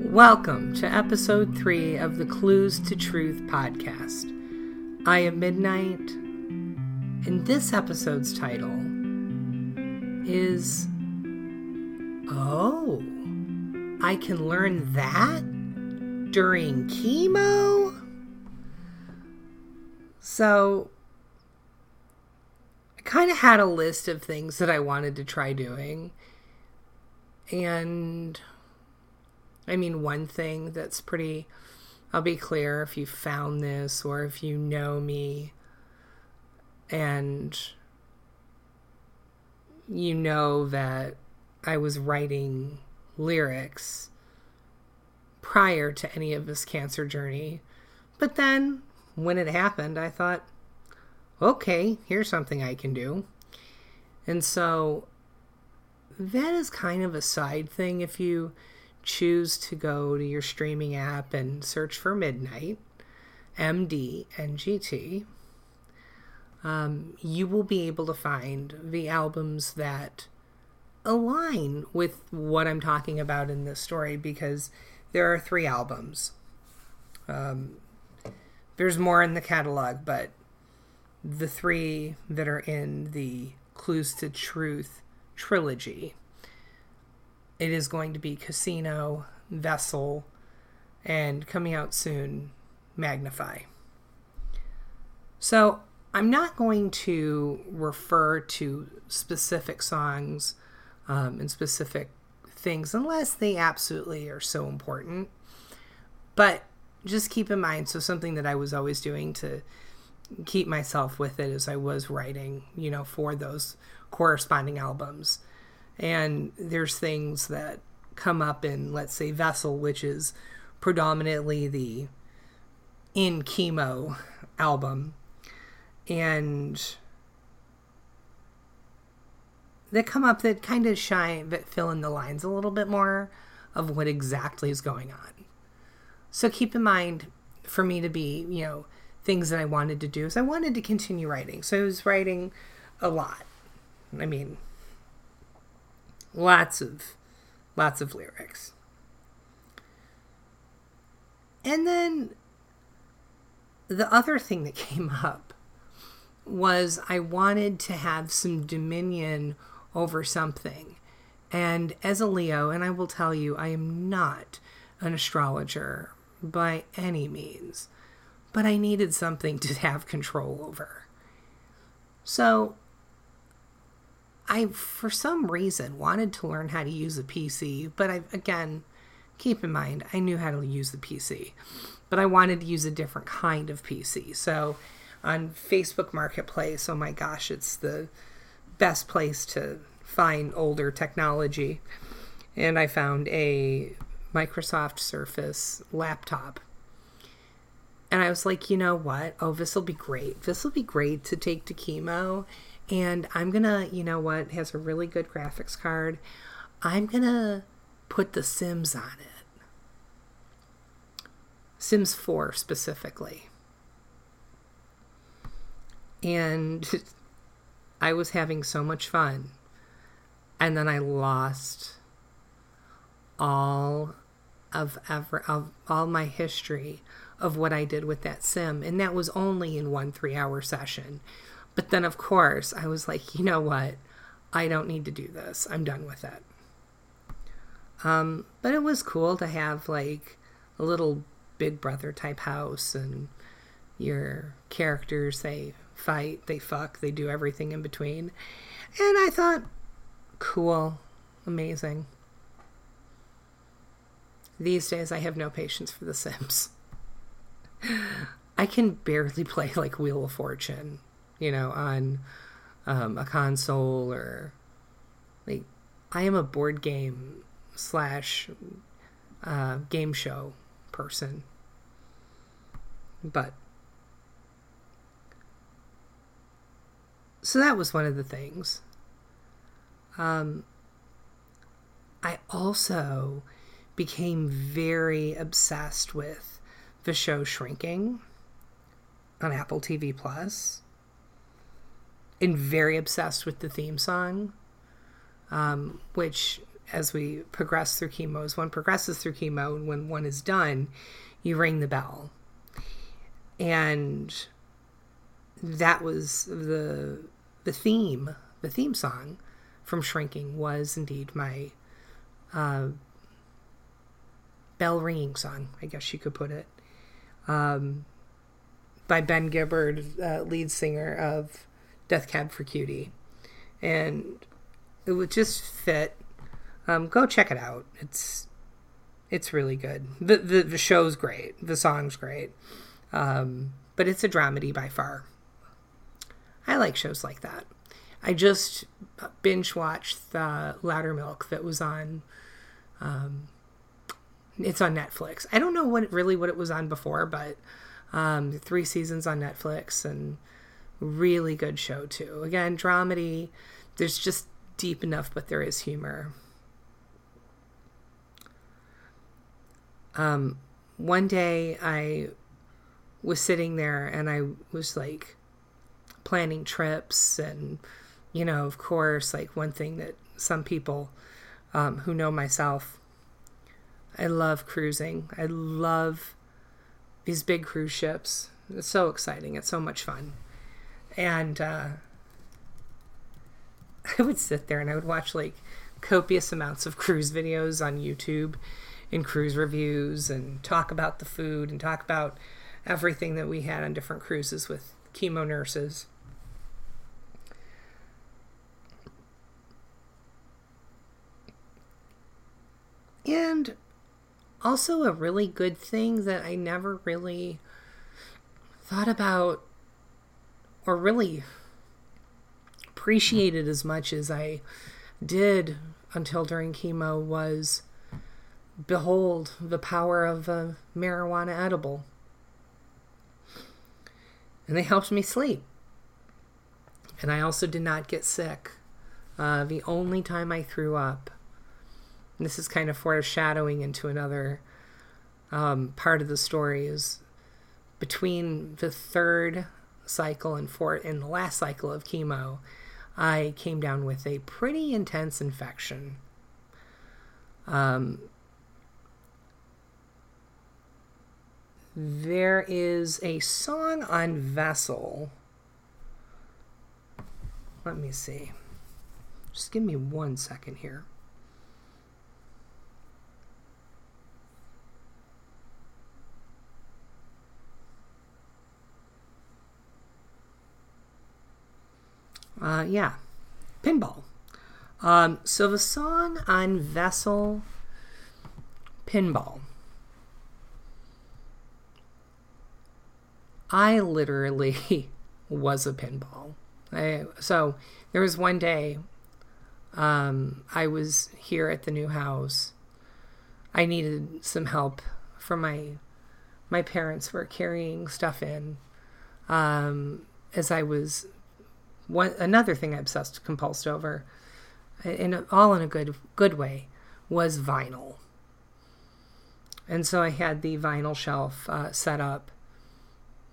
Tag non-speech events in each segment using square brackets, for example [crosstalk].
Welcome to episode three of the Clues to Truth podcast. I am Midnight, and this episode's title is Oh, I can learn that during chemo? So, I kind of had a list of things that I wanted to try doing, and I mean, one thing that's pretty, I'll be clear if you found this or if you know me and you know that I was writing lyrics prior to any of this cancer journey. But then when it happened, I thought, okay, here's something I can do. And so that is kind of a side thing if you choose to go to your streaming app and search for Midnight, MD and GT, um, you will be able to find the albums that align with what I'm talking about in this story because there are three albums. Um, there's more in the catalog, but the three that are in the Clues to Truth trilogy it is going to be Casino, Vessel, and coming out soon, Magnify. So I'm not going to refer to specific songs um, and specific things unless they absolutely are so important. But just keep in mind so something that I was always doing to keep myself with it as I was writing, you know, for those corresponding albums and there's things that come up in let's say vessel which is predominantly the in chemo album. And they come up that kind of shine that fill in the lines a little bit more of what exactly is going on. So keep in mind for me to be you know things that i wanted to do is i wanted to continue writing. So i was writing a lot. I mean Lots of lots of lyrics. And then the other thing that [laughs] came up was I wanted to have some dominion over something. And as a Leo, and I will tell you, I am not an astrologer by any means, but I needed something [laughs] to have control over. So I, for some reason, wanted to learn how to use a PC, but I, again, keep in mind, I knew how to use the PC, but I wanted to use a different kind of PC. So on Facebook Marketplace, oh my gosh, it's the best place to find older technology. And I found a Microsoft Surface laptop. And I was like, you know what? Oh, this will be great. This will be great to take to chemo and I'm gonna, you know what, has a really good graphics card. I'm gonna put the Sims on it. Sims 4 specifically. And [laughs] I was having so much fun. And then I lost all of ever of all my history of what I did with that sim. And that was only in one three hour session. But then, of course, I was like, you know what? I don't need to do this. I'm done with it. Um, but it was cool to have like a little big brother type house and your characters, they fight, they fuck, they do everything in between. And I thought, cool, amazing. These days, I have no patience for The Sims. [laughs] I can barely [laughs] play like Wheel of Fortune you know, on um, a console or like I am a board game slash uh, game show person, but so that was one of the things. Um, I also became very obsessed with the show Shrinking on Apple TV Plus and very obsessed with the theme song, um, which as we progress through chemo. As one progresses through chemo, and when one is done, you ring the bell. And that was the the theme, the theme song from Shrinking was indeed my uh, bell ringing song, I guess you could put it, um, by Ben Gibbard, uh, lead singer of Death Cab for Cutie, and it would just fit. Um, go check it out. It's it's really good. the the, the show's great. The song's great, um, but it's a dramedy by far. I like shows like that. I just binge watched the Loudermilk that was on. Um, it's on Netflix. I don't know what really what it was on before, but um, three seasons on Netflix and really good show too. Again, dramedy. There's just deep enough, but there is humor. Um, one day I was sitting there and I was like planning trips and you know of course like one thing that some people um, who know myself i love cruising i love these big cruise ships it's so exciting it's so much fun and uh, [laughs] i would sit there and i would watch like copious amounts of cruise videos on youtube and cruise reviews and talk about the food and talk about everything that we had on different cruises with chemo nurses. And also, a really good thing that I never really thought about or really appreciated as much as I did until during chemo was behold the power of a marijuana edible. And they helped me sleep. And I also did not get sick. Uh, the only time I threw up this is kind of foreshadowing into another um, part of the story is between the third cycle and for in the last cycle of chemo i came down with a pretty intense infection. Um, there is a song on vessel. Let me see. Just give me one second here Uh, yeah, pinball. Um, so the song on Vessel Pinball. I literally [laughs] was a pinball. I, so there was one day um, I was here at the new house. I needed some help from my my parents were carrying stuff in um, as I was one another thing I obsessed compulsed over, in all in a good good way, was vinyl. And so I had the vinyl shelf uh, set up,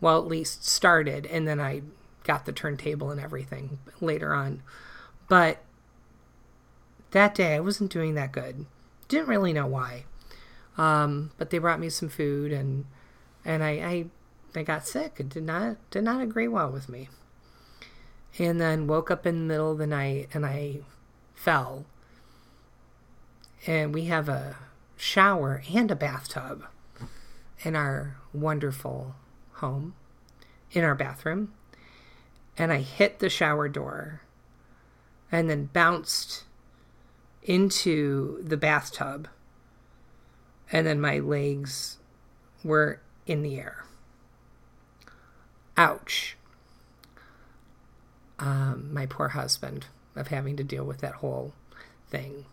well, at least started, and then I got the turntable and everything later on. But that day I wasn't doing that good. Didn't really know why. Um, but they brought me some food and and I, I I got sick. It did not did not agree well with me and then woke up in the middle of the night and I fell. And we have a shower and a bathtub in our wonderful home, in our bathroom. And I hit the shower door and then bounced into the bathtub. And then my legs were in the air. Ouch um, my poor husband of having to deal with that whole thing.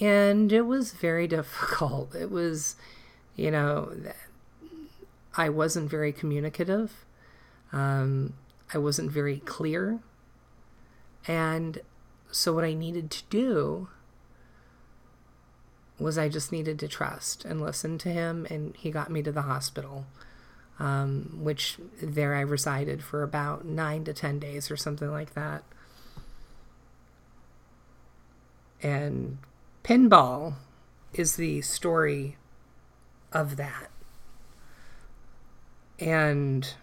And it was very [laughs] difficult. It was, you know, I wasn't very communicative. Um, I wasn't very clear. And so, what I needed to do was I just needed to trust and listen to him, and he got me to the hospital um, which there I resided for about nine to 10 days or something like that. And pinball is the story of that. And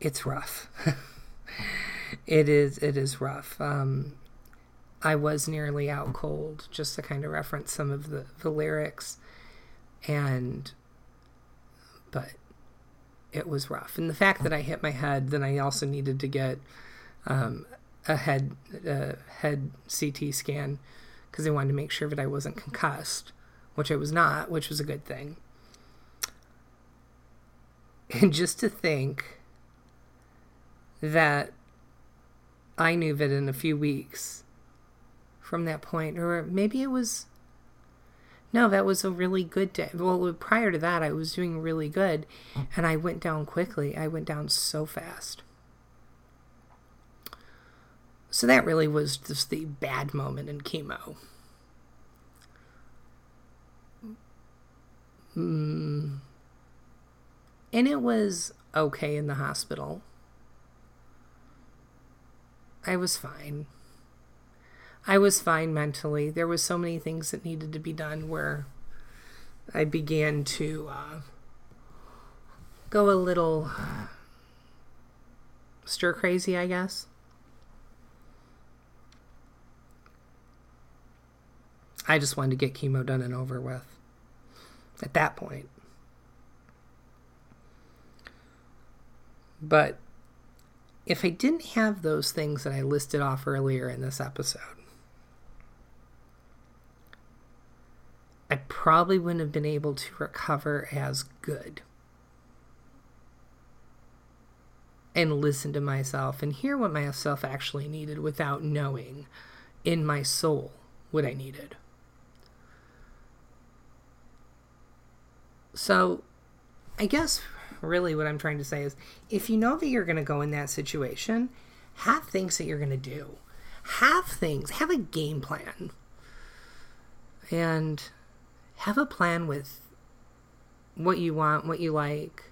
it's rough. [laughs] it is it is rough. Um, I was nearly out cold, just to kind of reference some of the, the lyrics. And but it was rough. And the fact that I hit my head, then I also needed to get um, a head a head CT scan because they wanted to make sure that I wasn't concussed, which I was not, which was a good thing. And just to think that I knew that in a few weeks from that point, or maybe it was. No, that was a really good day. Well, prior to that, I was doing really good, and I went down quickly. I went down so fast. So that really was just the bad moment in chemo. Mm. And it was okay in the hospital. I was fine. I was fine mentally. There was so many things that needed to be done where I began to uh, go a little stir crazy, I guess. I just wanted to get chemo done and over with at that point. But if I didn't have those things that I listed off earlier in this episode, I probably wouldn't have been able to recover as good. And listen to myself and hear what myself actually needed without knowing in my soul what I needed. So, I guess really what I'm trying to say is if you know that you're going to go in that situation, have things that you're going to do. Have things, have a game plan. And have a plan with what you want, what you like.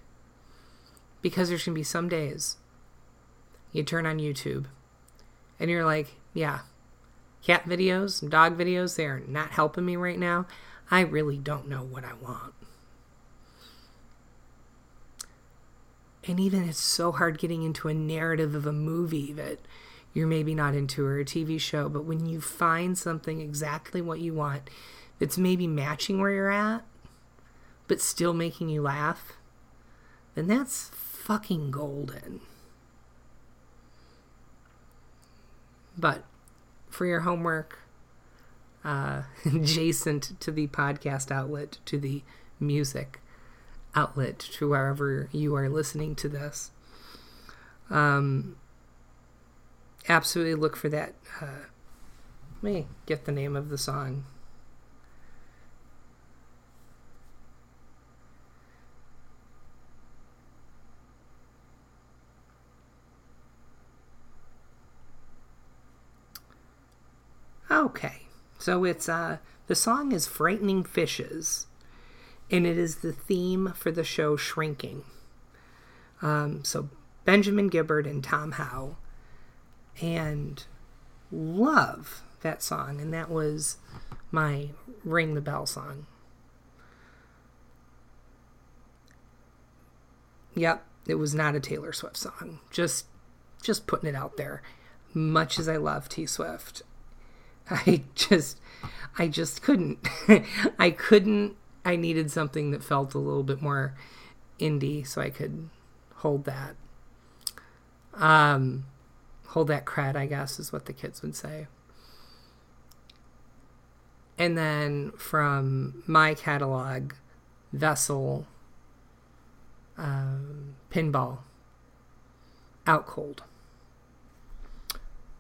Because there's going to be some days you turn on YouTube and you're like, yeah, cat videos dog videos, they are not helping me right now. I really don't know what I want. and even it's so hard getting into a narrative of a movie that you're maybe not into or a TV show, but when you find something exactly what you want that's maybe matching where you're at, but still making you laugh, then that's fucking golden. But for your homework, uh, [laughs] adjacent to the podcast outlet, to the music, outlet to wherever you are listening to this. Um, absolutely look for that. Uh, let me get the name of the song. Okay, so it's uh, the song is "Frightening Fishes." and it is the theme for the show Shrinking. Um, so Benjamin Gibbard and Tom Howe, and love that song, and that was my Ring the Bell song. Yep, it was not a Taylor Swift song. Just just putting it out there. Much as I love T Swift, I just I just couldn't. [laughs] I couldn't I needed something that felt a little bit more indie so I could hold that. Um, hold that cred, I guess, is what the kids would say. And then from my catalog, Vessel, um, Pinball, Out Cold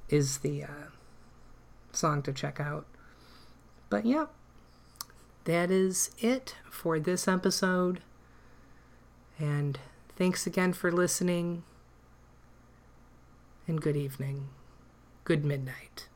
is the uh, song to check out. But yep, that is it for this episode. And thanks again for listening. And good evening. Good midnight.